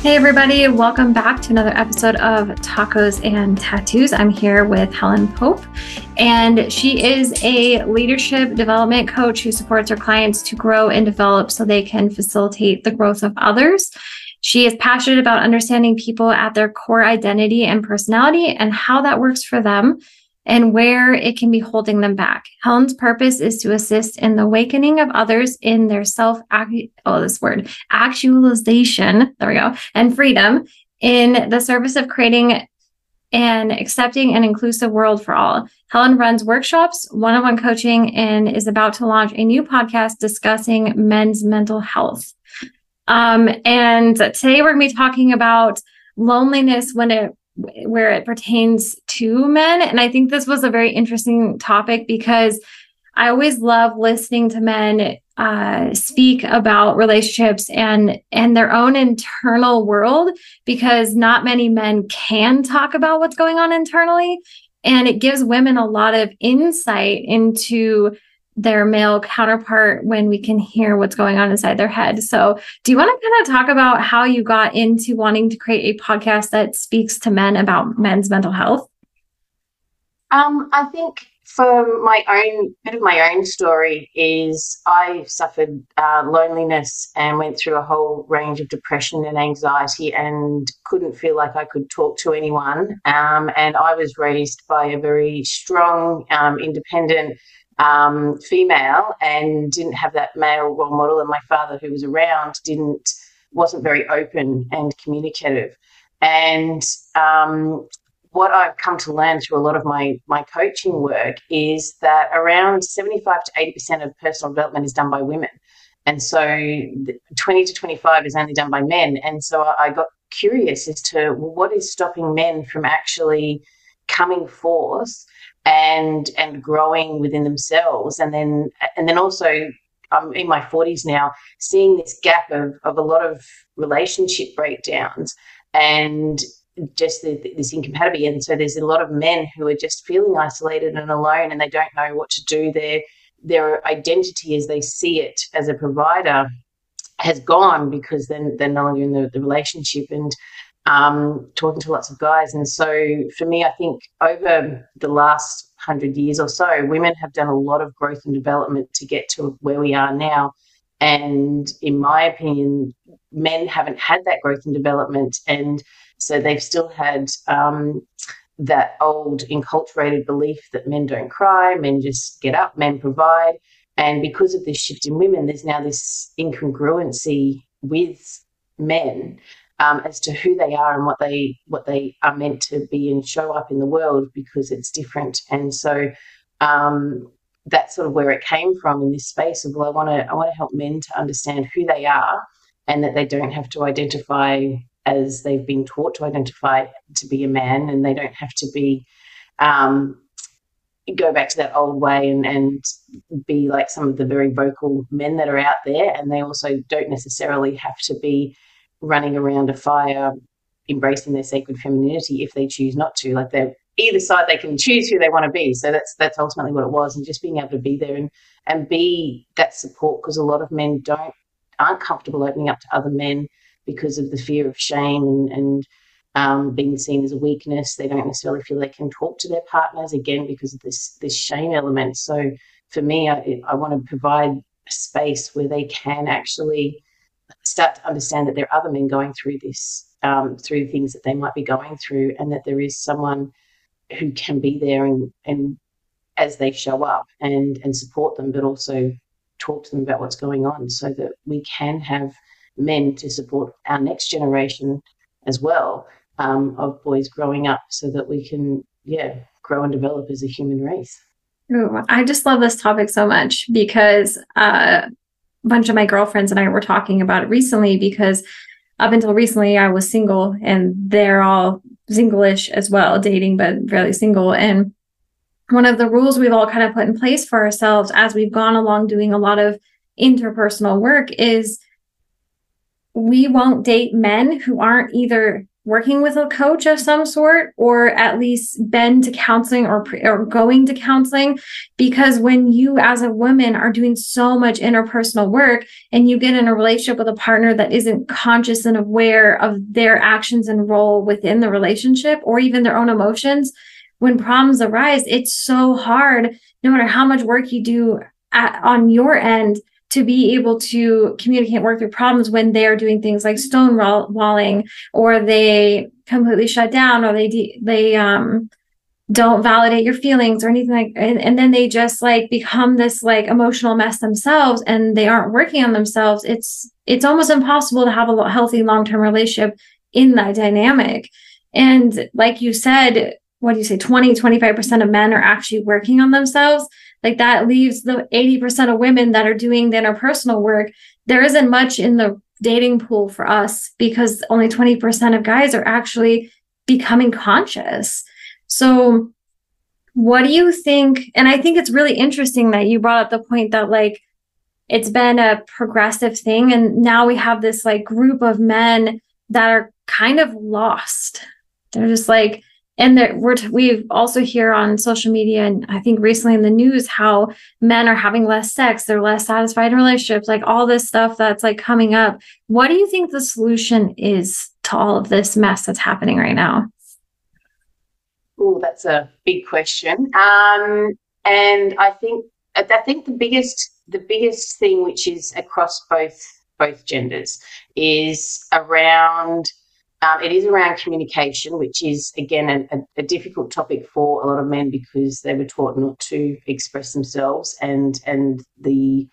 Hey, everybody, welcome back to another episode of Tacos and Tattoos. I'm here with Helen Pope, and she is a leadership development coach who supports her clients to grow and develop so they can facilitate the growth of others. She is passionate about understanding people at their core identity and personality and how that works for them and where it can be holding them back. Helen's purpose is to assist in the awakening of others in their self, oh, this word, actualization, there we go, and freedom in the service of creating an accepting and inclusive world for all. Helen runs workshops, one on one coaching, and is about to launch a new podcast discussing men's mental health. Um, and today we're going to be talking about loneliness when it where it pertains to men. And I think this was a very interesting topic because I always love listening to men uh, speak about relationships and and their own internal world because not many men can talk about what's going on internally, and it gives women a lot of insight into their male counterpart when we can hear what's going on inside their head. So, do you want to kind of talk about how you got into wanting to create a podcast that speaks to men about men's mental health? Um, I think for my own bit of my own story is I suffered uh, loneliness and went through a whole range of depression and anxiety and couldn't feel like I could talk to anyone. Um, and I was raised by a very strong, um, independent um, female and didn't have that male role model. And my father, who was around, didn't wasn't very open and communicative. And um, what I've come to learn through a lot of my my coaching work is that around 75 to 80 percent of personal development is done by women, and so 20 to 25 is only done by men. And so I got curious as to well, what is stopping men from actually coming forth and and growing within themselves. And then and then also I'm in my 40s now seeing this gap of, of a lot of relationship breakdowns and just the, this incompatibility. And so there's a lot of men who are just feeling isolated and alone and they don't know what to do. Their their identity as they see it as a provider has gone because then they're no longer in the, the relationship. And um, talking to lots of guys. And so for me, I think over the last hundred years or so, women have done a lot of growth and development to get to where we are now. And in my opinion, men haven't had that growth and development. And so they've still had um, that old enculturated belief that men don't cry, men just get up, men provide. And because of this shift in women, there's now this incongruency with men um, as to who they are and what they what they are meant to be and show up in the world because it's different. And so um, that's sort of where it came from in this space of well, I want to I want to help men to understand who they are and that they don't have to identify as they've been taught to identify to be a man, and they don't have to be um, go back to that old way and, and be like some of the very vocal men that are out there. And they also don't necessarily have to be running around a fire embracing their sacred femininity if they choose not to. Like they're either side they can choose who they want to be. So that's that's ultimately what it was, and just being able to be there and and be that support because a lot of men don't aren't comfortable opening up to other men because of the fear of shame and, and um, being seen as a weakness. They don't necessarily feel they can talk to their partners again because of this this shame element. So for me, I, I want to provide a space where they can actually start to understand that there are other men going through this, um, through things that they might be going through, and that there is someone who can be there and, and as they show up and, and support them, but also talk to them about what's going on so that we can have men to support our next generation as well um, of boys growing up so that we can, yeah, grow and develop as a human race. Ooh, I just love this topic so much because uh, bunch of my girlfriends and I were talking about it recently because up until recently I was single and they're all single-ish as well, dating but fairly single. And one of the rules we've all kind of put in place for ourselves as we've gone along doing a lot of interpersonal work is we won't date men who aren't either working with a coach of some sort or at least been to counseling or, or going to counseling. Because when you as a woman are doing so much interpersonal work and you get in a relationship with a partner that isn't conscious and aware of their actions and role within the relationship or even their own emotions when problems arise it's so hard no matter how much work you do at, on your end to be able to communicate work through problems when they are doing things like stonewalling or they completely shut down or they de- they um don't validate your feelings or anything like and, and then they just like become this like emotional mess themselves and they aren't working on themselves. It's it's almost impossible to have a healthy long-term relationship in that dynamic. And like you said what do you say 20 25% of men are actually working on themselves like that leaves the 80% of women that are doing the interpersonal work. There isn't much in the dating pool for us because only 20% of guys are actually becoming conscious. So, what do you think? And I think it's really interesting that you brought up the point that, like, it's been a progressive thing. And now we have this, like, group of men that are kind of lost. They're just like, and that we're t- we also hear on social media and i think recently in the news how men are having less sex they're less satisfied in relationships like all this stuff that's like coming up. What do you think the solution is to all of this mess that's happening right now? Oh that's a big question. Um, and i think i think the biggest the biggest thing which is across both both genders is around um, it is around communication, which is, again, a, a, difficult topic for a lot of men because they were taught not to express themselves. And, and, the,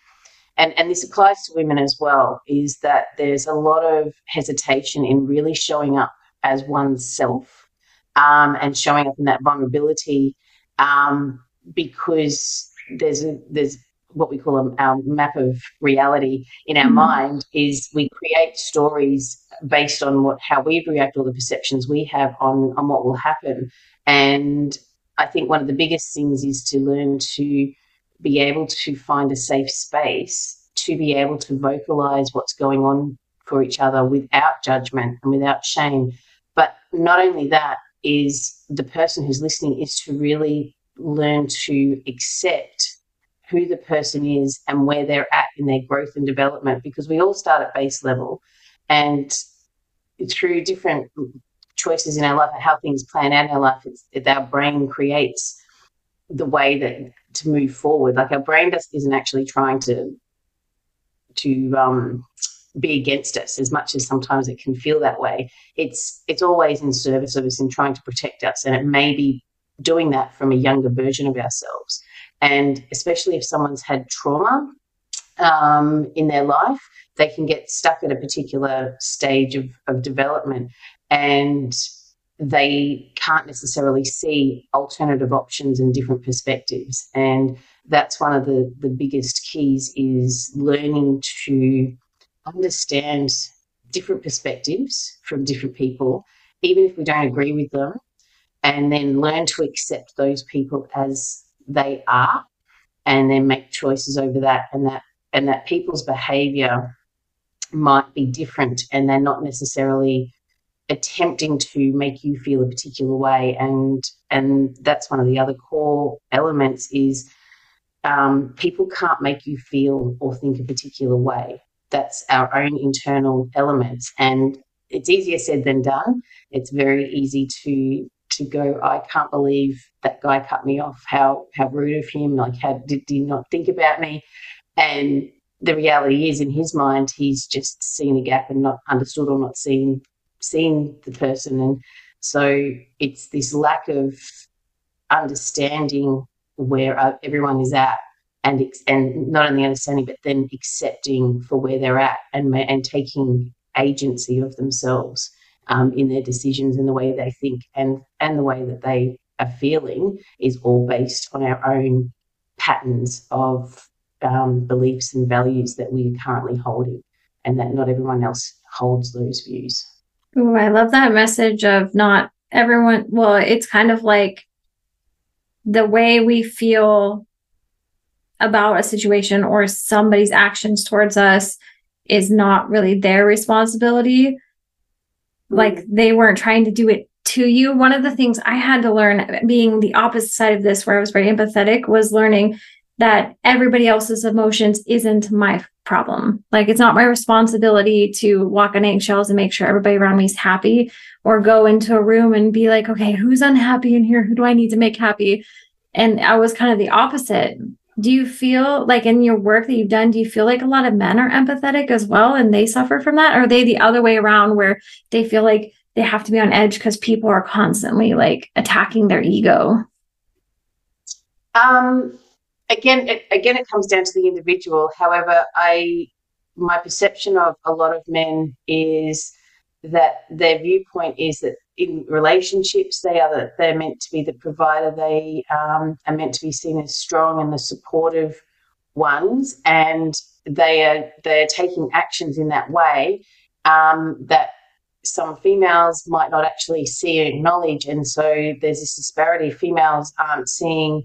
and, and this applies to women as well, is that there's a lot of hesitation in really showing up as oneself um, and showing up in that vulnerability um, because there's a, there's what we call a, our map of reality in our mm-hmm. mind is we create stories based on what how we react or the perceptions we have on on what will happen and i think one of the biggest things is to learn to be able to find a safe space to be able to vocalize what's going on for each other without judgment and without shame but not only that is the person who's listening is to really learn to accept who the person is and where they're at in their growth and development because we all start at base level and through different choices in our life and how things plan out in our life it's it, our brain creates the way that to move forward. Like our brain just isn't actually trying to to um, be against us as much as sometimes it can feel that way. It's it's always in service of us in trying to protect us and it may be doing that from a younger version of ourselves and especially if someone's had trauma um, in their life, they can get stuck at a particular stage of, of development and they can't necessarily see alternative options and different perspectives. And that's one of the, the biggest keys is learning to understand different perspectives from different people, even if we don't agree with them, and then learn to accept those people as they are and then make choices over that and that and that people's behavior might be different and they're not necessarily attempting to make you feel a particular way. And and that's one of the other core elements is um, people can't make you feel or think a particular way. That's our own internal elements. And it's easier said than done. It's very easy to to go, I can't believe that guy cut me off. How how rude of him! Like, how did he not think about me? And the reality is, in his mind, he's just seen a gap and not understood or not seen seen the person. And so it's this lack of understanding where uh, everyone is at, and and not only understanding, but then accepting for where they're at and and taking agency of themselves um, in their decisions and the way they think and and the way that they are feeling is all based on our own patterns of um, beliefs and values that we are currently holding, and that not everyone else holds those views. Ooh, I love that message of not everyone. Well, it's kind of like the way we feel about a situation or somebody's actions towards us is not really their responsibility like mm. they weren't trying to do it to you. One of the things I had to learn being the opposite side of this, where I was very empathetic, was learning that everybody else's emotions isn't my problem. Like it's not my responsibility to walk on eggshells and make sure everybody around me is happy or go into a room and be like, okay, who's unhappy in here? Who do I need to make happy? And I was kind of the opposite. Do you feel like in your work that you've done, do you feel like a lot of men are empathetic as well and they suffer from that? Or are they the other way around where they feel like they have to be on edge because people are constantly like attacking their ego? Um, again, it, again, it comes down to the individual. However, I my perception of a lot of men is that their viewpoint is that in relationships they are the, they're meant to be the provider. They um, are meant to be seen as strong and the supportive ones, and they are they're taking actions in that way um, that some females might not actually see or acknowledge, and so there's this disparity. Females aren't seeing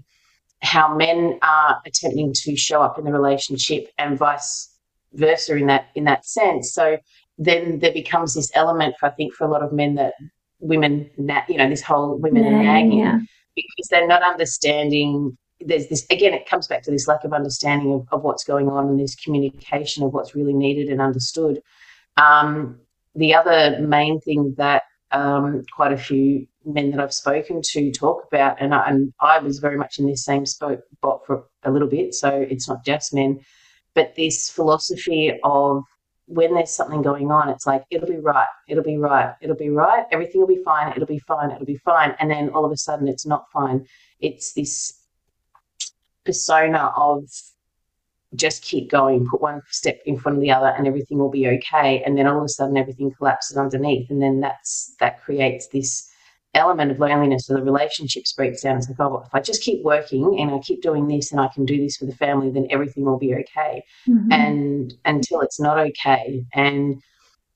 how men are attempting to show up in the relationship and vice versa in that in that sense. So then there becomes this element for I think for a lot of men that women you know this whole women Nag, nagging yeah. because they're not understanding there's this again it comes back to this lack of understanding of, of what's going on and this communication of what's really needed and understood um, the other main thing that um, quite a few men that I've spoken to talk about, and I, and I was very much in this same spot for a little bit. So it's not just men, but this philosophy of when there's something going on, it's like it'll be right, it'll be right, it'll be right, everything will be fine, it'll be fine, it'll be fine, and then all of a sudden it's not fine. It's this persona of just keep going, put one step in front of the other, and everything will be okay. And then all of a sudden, everything collapses underneath, and then that's that creates this element of loneliness. So the relationships breaks down. It's like, oh, if I just keep working and I keep doing this, and I can do this for the family, then everything will be okay. Mm-hmm. And until it's not okay, and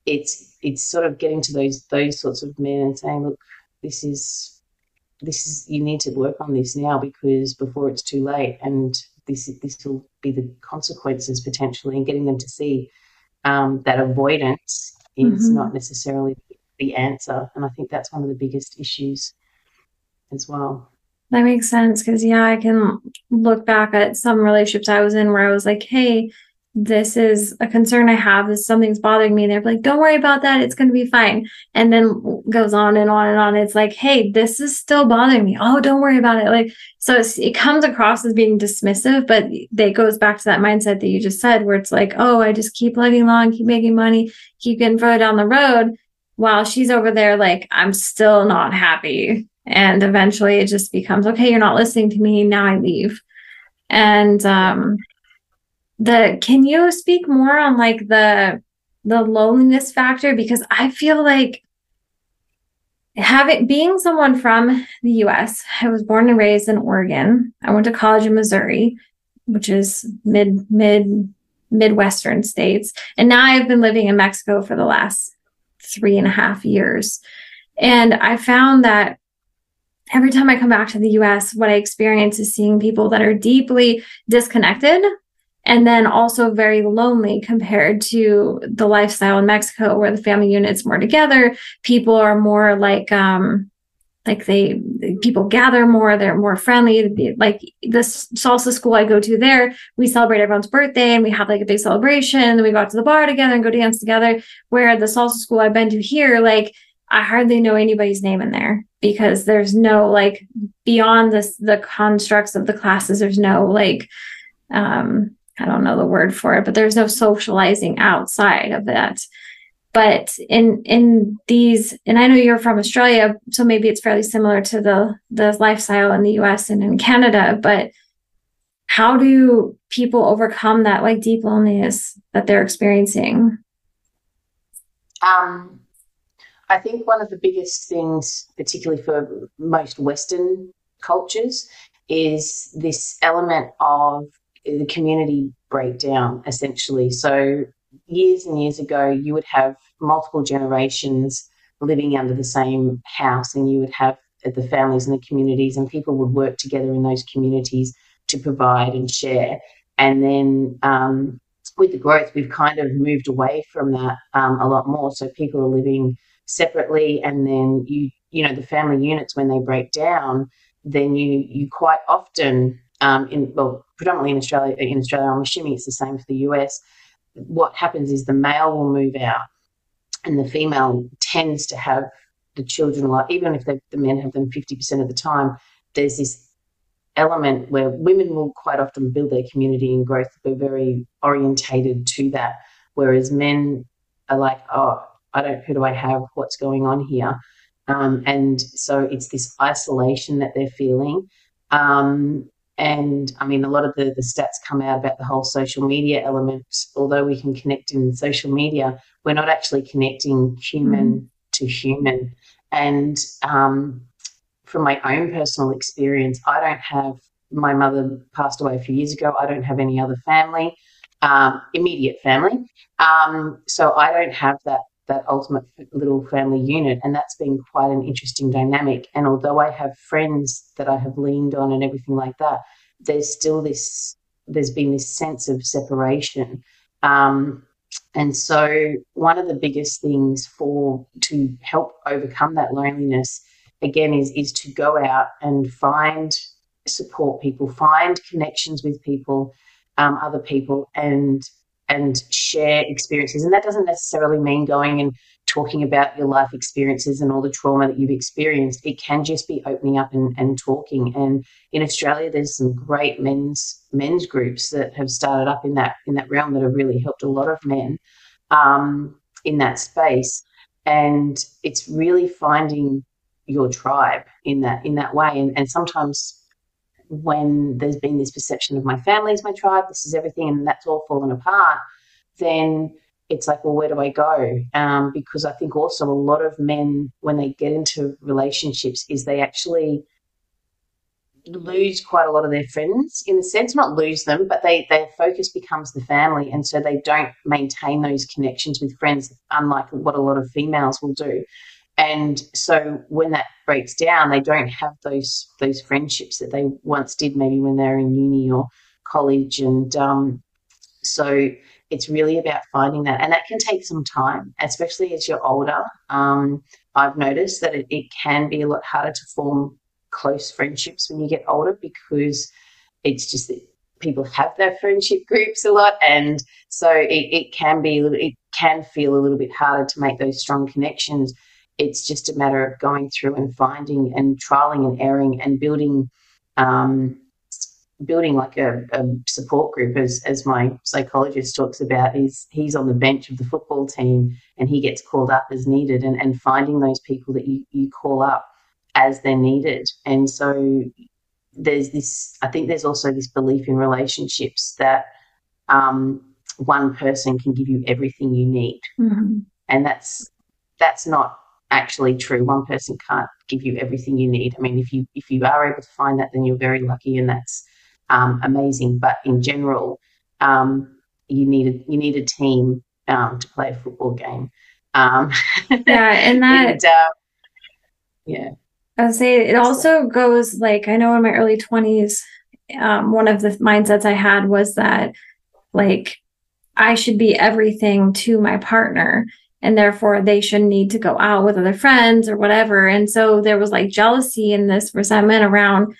it's it's sort of getting to those those sorts of men and saying, look, this is this is you need to work on this now because before it's too late and this this will be the consequences potentially, and getting them to see um, that avoidance is mm-hmm. not necessarily the answer. And I think that's one of the biggest issues as well. That makes sense because yeah, I can look back at some relationships I was in where I was like, hey, this is a concern I have. This something's bothering me. And they're like, don't worry about that. It's going to be fine. And then goes on and on and on. It's like, hey, this is still bothering me. Oh, don't worry about it. Like, so it comes across as being dismissive, but it goes back to that mindset that you just said, where it's like, oh, I just keep plugging along, keep making money, keep getting further down the road while she's over there, like, I'm still not happy. And eventually it just becomes, okay, you're not listening to me. Now I leave. And, um, the can you speak more on like the the loneliness factor because i feel like having being someone from the us i was born and raised in oregon i went to college in missouri which is mid mid midwestern states and now i've been living in mexico for the last three and a half years and i found that every time i come back to the us what i experience is seeing people that are deeply disconnected and then also very lonely compared to the lifestyle in Mexico where the family unit's more together. People are more like, um, like they people gather more they're more friendly like the salsa school i go to there we celebrate everyone's birthday and we have like a big celebration and we go out to the bar together and go dance together where the salsa school i've been to here like i hardly know anybody's name in there because there's no like beyond this the constructs of the classes there's no like um I don't know the word for it, but there's no socializing outside of that. But in in these, and I know you're from Australia, so maybe it's fairly similar to the the lifestyle in the US and in Canada, but how do people overcome that like deep loneliness that they're experiencing? Um, I think one of the biggest things, particularly for most Western cultures, is this element of the community breakdown essentially. So years and years ago, you would have multiple generations living under the same house, and you would have the families and the communities, and people would work together in those communities to provide and share. And then um, with the growth, we've kind of moved away from that um, a lot more. So people are living separately and then you you know the family units when they break down then you you quite often um, in well predominantly in Australia in Australia I'm assuming it's the same for the US what happens is the male will move out and the female tends to have the children like even if the men have them 50% of the time there's this element where women will quite often build their community and growth we're very orientated to that whereas men are like oh i don't who do i have? What's going on here? Um, and so it's this isolation that they're feeling. Um, and I mean, a lot of the, the stats come out about the whole social media element. Although we can connect in social media, we're not actually connecting human mm. to human. And um, from my own personal experience, I don't have my mother passed away a few years ago. I don't have any other family, um, immediate family. Um, so I don't have that that ultimate little family unit, and that's been quite an interesting dynamic. And although I have friends that I have leaned on and everything like that, there's still this. There's been this sense of separation. Um, and so, one of the biggest things for to help overcome that loneliness, again, is is to go out and find support people, find connections with people, um, other people, and and share experiences. And that doesn't necessarily mean going and talking about your life experiences and all the trauma that you've experienced. It can just be opening up and, and talking. And in Australia, there's some great men's men's groups that have started up in that in that realm that have really helped a lot of men um, in that space. And it's really finding your tribe in that in that way. And, and sometimes when there's been this perception of my family is my tribe, this is everything, and that's all fallen apart, then it's like, well, where do I go? Um, because I think also a lot of men, when they get into relationships, is they actually lose quite a lot of their friends in the sense, not lose them, but they their focus becomes the family, and so they don't maintain those connections with friends, unlike what a lot of females will do. And so when that breaks down, they don't have those those friendships that they once did, maybe when they were in uni or college. And um, so it's really about finding that, and that can take some time, especially as you're older. Um, I've noticed that it, it can be a lot harder to form close friendships when you get older because it's just that people have their friendship groups a lot and so it, it can be it can feel a little bit harder to make those strong connections it's just a matter of going through and finding and trialing and erring and building um, building like a, a, support group as as my psychologist talks about. Is he's on the bench of the football team and he gets called up as needed and, and finding those people that you, you call up as they're needed. And so there's this i think there's also this belief in relationships that um, one person can give you everything you need. Mm-hmm. and that's that's not actually true. One person can't give you everything you need. I mean, if you if you are able to find that, then you're very lucky, and that's um, amazing. But in general, um, you need a, you need a team um, to play a football game. Um, yeah, and that and, uh, yeah. I would say it also goes like I know in my early twenties, um, one of the mindsets I had was that like I should be everything to my partner and therefore they shouldn't need to go out with other friends or whatever. And so there was like jealousy and this resentment around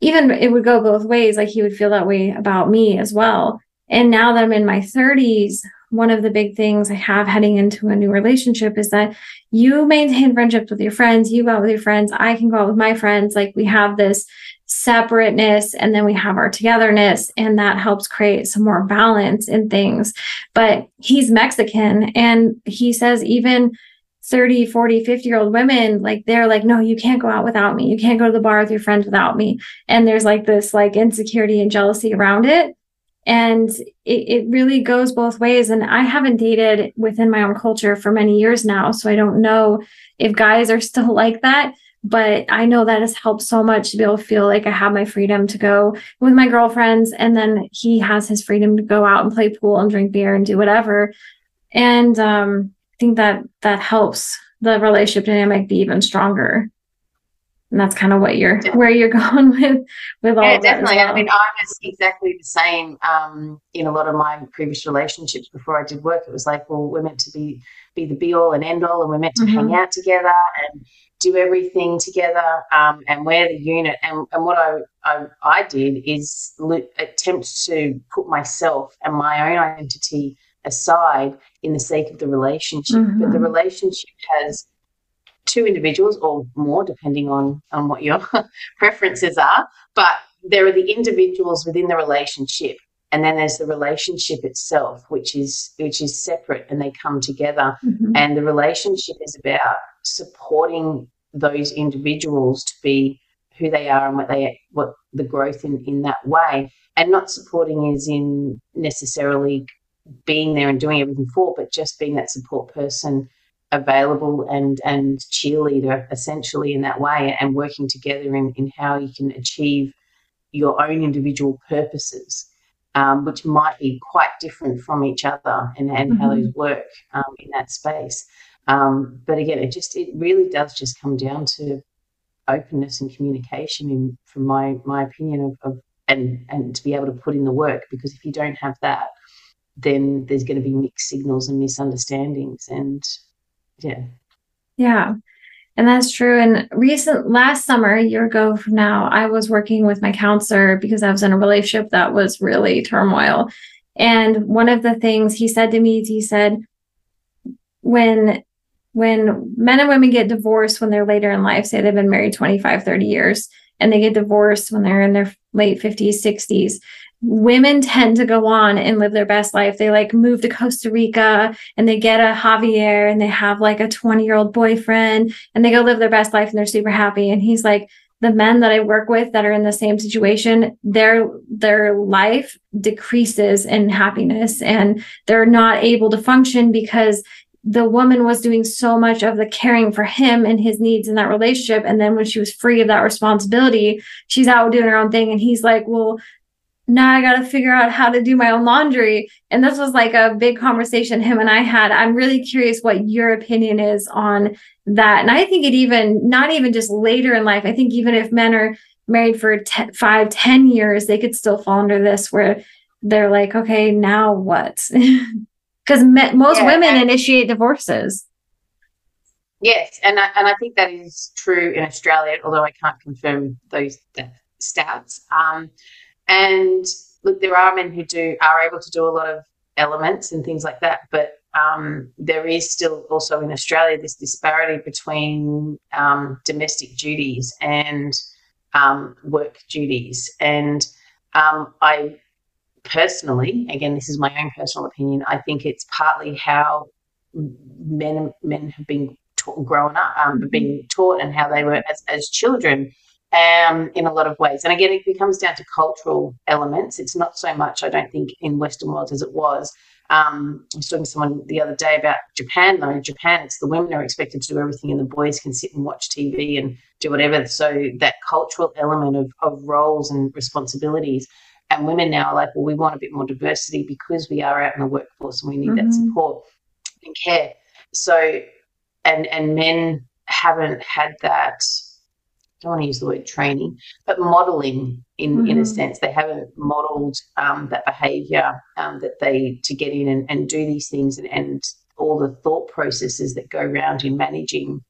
even it would go both ways. Like he would feel that way about me as well. And now that I'm in my 30s, one of the big things I have heading into a new relationship is that you maintain friendships with your friends, you go out with your friends, I can go out with my friends. Like we have this separateness and then we have our togetherness and that helps create some more balance in things. But he's mexican and he says even 30 40 50 year old women like they're like no you can't go out without me. You can't go to the bar with your friends without me. And there's like this like insecurity and jealousy around it and it, it really goes both ways and i haven't dated within my own culture for many years now so i don't know if guys are still like that but I know that has helped so much to be able to feel like I have my freedom to go with my girlfriends and then he has his freedom to go out and play pool and drink beer and do whatever. And um, I think that that helps the relationship dynamic be even stronger. And that's kind of what you're where you're going with with all yeah definitely well. i mean i was exactly the same um, in a lot of my previous relationships before i did work it was like well we're meant to be be the be all and end all and we're meant to mm-hmm. hang out together and do everything together um, and we're the unit and, and what I, I, I did is attempt to put myself and my own identity aside in the sake of the relationship mm-hmm. but the relationship has two individuals or more, depending on, on what your preferences are. But there are the individuals within the relationship. And then there's the relationship itself, which is which is separate and they come together. Mm-hmm. And the relationship is about supporting those individuals to be who they are and what they what the growth in, in that way. And not supporting is in necessarily being there and doing everything for, but just being that support person available and and cheerleader essentially in that way and working together in, in how you can achieve your own individual purposes um, which might be quite different from each other and, and mm-hmm. how those work um, in that space um, but again it just it really does just come down to openness and communication in from my my opinion of, of and and to be able to put in the work because if you don't have that then there's going to be mixed signals and misunderstandings and yeah. Yeah. And that's true. And recent last summer, a year ago from now, I was working with my counselor because I was in a relationship that was really turmoil. And one of the things he said to me is he said, when when men and women get divorced when they're later in life, say they've been married 25, 30 years, and they get divorced when they're in their late 50s, 60s, women tend to go on and live their best life. They like move to Costa Rica and they get a Javier and they have like a 20 year old boyfriend and they go live their best life and they're super happy. And he's like, the men that I work with that are in the same situation, their their life decreases in happiness and they're not able to function because the woman was doing so much of the caring for him and his needs in that relationship. And then when she was free of that responsibility, she's out doing her own thing. And he's like, Well, now I got to figure out how to do my own laundry. And this was like a big conversation him and I had. I'm really curious what your opinion is on that. And I think it even, not even just later in life, I think even if men are married for five, ten years, they could still fall under this where they're like, okay, now what? Because most yeah, women initiate divorces. Yes, and I, and I think that is true in Australia, although I can't confirm those stats. Um, and look, there are men who do are able to do a lot of elements and things like that, but um, there is still also in Australia this disparity between um, domestic duties and um, work duties. And um, I personally, again, this is my own personal opinion, I think it's partly how men men have been taught, grown up, um, mm-hmm. being taught, and how they were as, as children um, in a lot of ways. And again, it becomes down to cultural elements. It's not so much, I don't think, in Western worlds as it was. Um, I was talking to someone the other day about Japan, though. In Japan, it's the women are expected to do everything, and the boys can sit and watch TV and do whatever. So that cultural element of, of roles and responsibilities. And women now are like, well, we want a bit more diversity because we are out in the workforce and we need mm-hmm. that support and care. So, and and men haven't had that I don't want to use the word training, but modeling in, mm-hmm. in a mm-hmm. sense. They haven't modeled um, that behavior um, that they to get in and, and do these things and, and, all the thought processes that go around in managing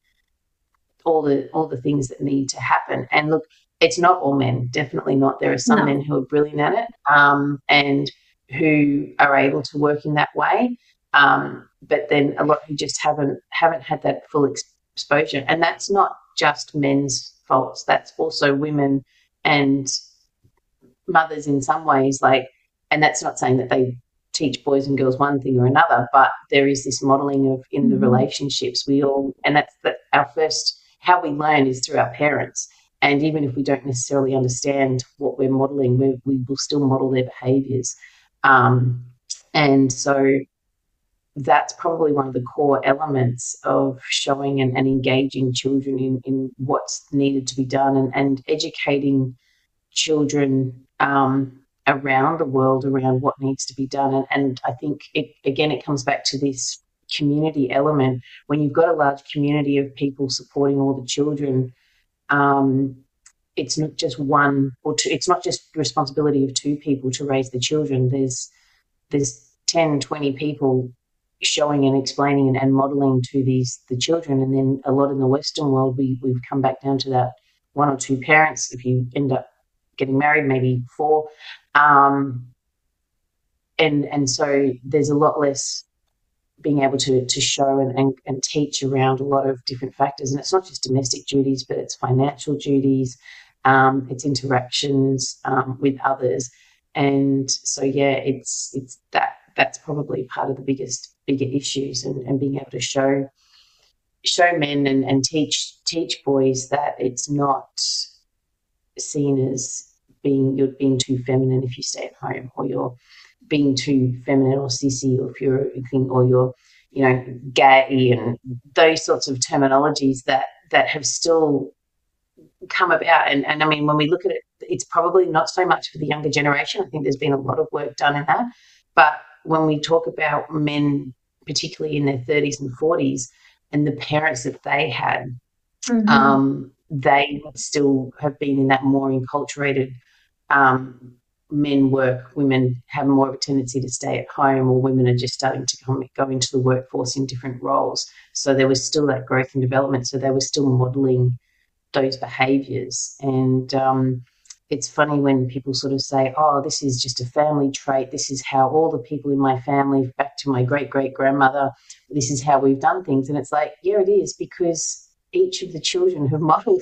all the all the things that need to happen. And look, it's not all men, definitely not. There are some no. men who are brilliant at it um, and who are able to work in that way. Um, but then a lot who just haven't haven't had that full exposure. And that's not just men's faults. That's also women and mothers in some ways. Like, and that's not saying that they teach boys and girls one thing or another, but there is this modeling of in the mm-hmm. relationships we all, and that's that our first how we learn is through our parents. And even if we don't necessarily understand what we're modeling, we, we will still model their behaviors. Um, and so that's probably one of the core elements of showing and, and engaging children in, in what's needed to be done and, and educating children um, around the world around what needs to be done. And, and I think, it, again, it comes back to this community element. When you've got a large community of people supporting all the children, um, it's not just one or two it's not just responsibility of two people to raise the children. There's there's 10 20 people showing and explaining and, and modeling to these the children. And then a lot in the western world we, we've come back down to that one or two parents. If you end up getting married maybe four. Um, and and so there's a lot less being able to to show and, and, and teach around a lot of different factors. And it's not just domestic duties but it's financial duties um, it's interactions um, with others. And so yeah it's it's that that's probably part of the biggest bigger issues and, and being able to show show men and, and teach teach boys that it's not seen as being you're being too feminine if you stay at home or you're being too feminine or sissy or if you're or you're you know gay and those sorts of terminologies that that have still come about. And, and i mean when we look at it it's probably not so much for the younger generation. I think there's been a lot of work done in that. But when we talk about men particularly in their 30s and 40s and the parents that they had mm-hmm. um, they still have been in that more enculturated um, men work, women have more of a tendency to stay at home, or women are just starting to come, go into the workforce in different roles. So there was still that growth and development. So they were still modeling those behaviors. And um, it's funny when people sort of say, oh, this is just a family trait. This is how all the people in my family, back to my great great grandmother, this is how we've done things. And it's like, yeah, it is because each of the children have modeled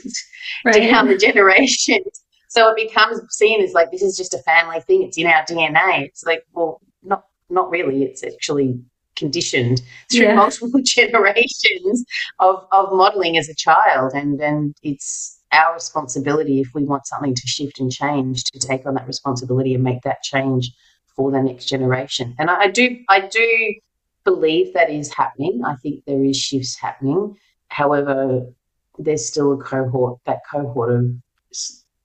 right. down the generations so it becomes seen as like this is just a family thing. It's in our DNA. It's like, well, not not really. It's actually conditioned through yeah. multiple generations of, of modeling as a child and and it's our responsibility if we want something to shift and change to take on that responsibility and make that change for the next generation and I, I do i do believe that is happening i think there is shifts happening however there's still a cohort that cohort of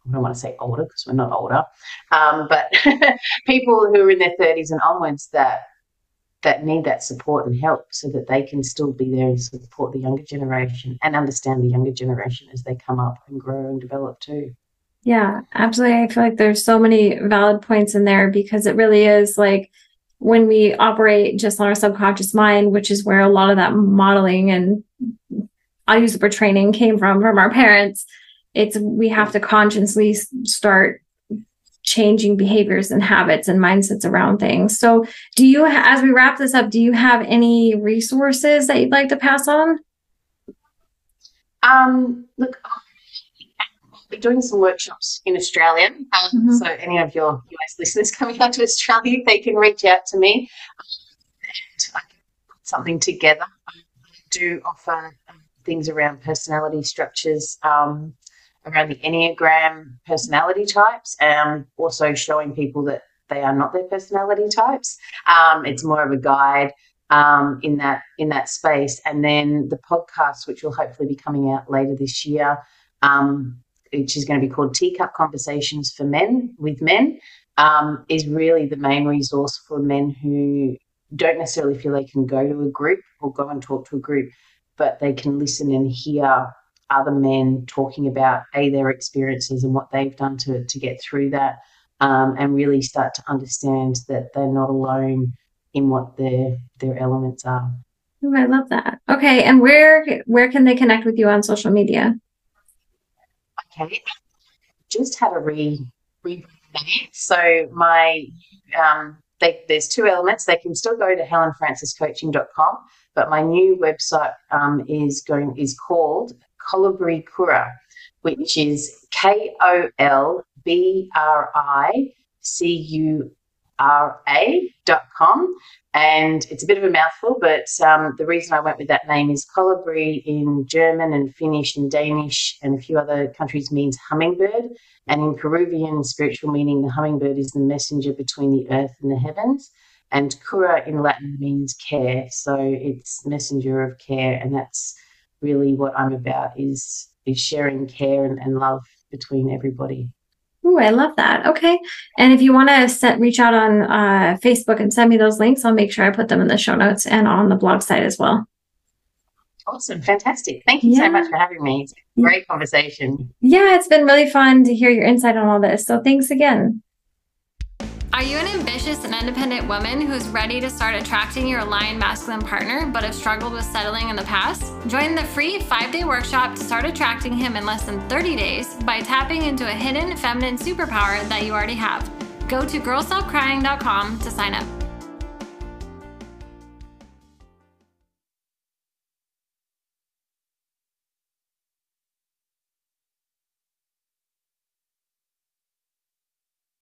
I don't want to say older because we're not older, um, but people who are in their 30s and onwards that that need that support and help so that they can still be there and support the younger generation and understand the younger generation as they come up and grow and develop too. Yeah, absolutely. I feel like there's so many valid points in there because it really is like when we operate just on our subconscious mind, which is where a lot of that modeling and I'll use it for training came from from our parents it's we have to consciously start changing behaviors and habits and mindsets around things. So, do you, as we wrap this up, do you have any resources that you'd like to pass on? Um, look, we're doing some workshops in Australia. Um, mm-hmm. So, any of your US listeners coming out to Australia, they can reach out to me and I can put something together. I do offer um, things around personality structures. Um, around the Enneagram personality types, and also showing people that they are not their personality types. Um, it's more of a guide um, in that in that space, and then the podcast, which will hopefully be coming out later this year, um, which is going to be called Teacup Conversations for Men with Men, um, is really the main resource for men who don't necessarily feel they can go to a group or go and talk to a group, but they can listen and hear other men talking about a their experiences and what they've done to to get through that, um, and really start to understand that they're not alone in what their their elements are. Oh, I love that. Okay, and where where can they connect with you on social media? Okay, just had a re re so my um, they, there's two elements. They can still go to helenfranciscoaching.com, but my new website um, is going is called Kolibri Kura, which is K O L B R I C U R A dot com. And it's a bit of a mouthful, but um, the reason I went with that name is colibri in German and Finnish and Danish and a few other countries means hummingbird. And in Peruvian spiritual meaning, the hummingbird is the messenger between the earth and the heavens. And cura in Latin means care. So it's messenger of care. And that's really what I'm about is is sharing care and, and love between everybody. Oh, I love that. Okay. And if you want to set, reach out on uh, Facebook and send me those links, I'll make sure I put them in the show notes and on the blog site as well. Awesome. Fantastic. Thank you yeah. so much for having me. It's a great conversation. Yeah, it's been really fun to hear your insight on all this. So thanks again. Are you an ambitious and independent woman who's ready to start attracting your aligned masculine partner but have struggled with settling in the past? Join the free five day workshop to start attracting him in less than 30 days by tapping into a hidden feminine superpower that you already have. Go to girlstopcrying.com to sign up.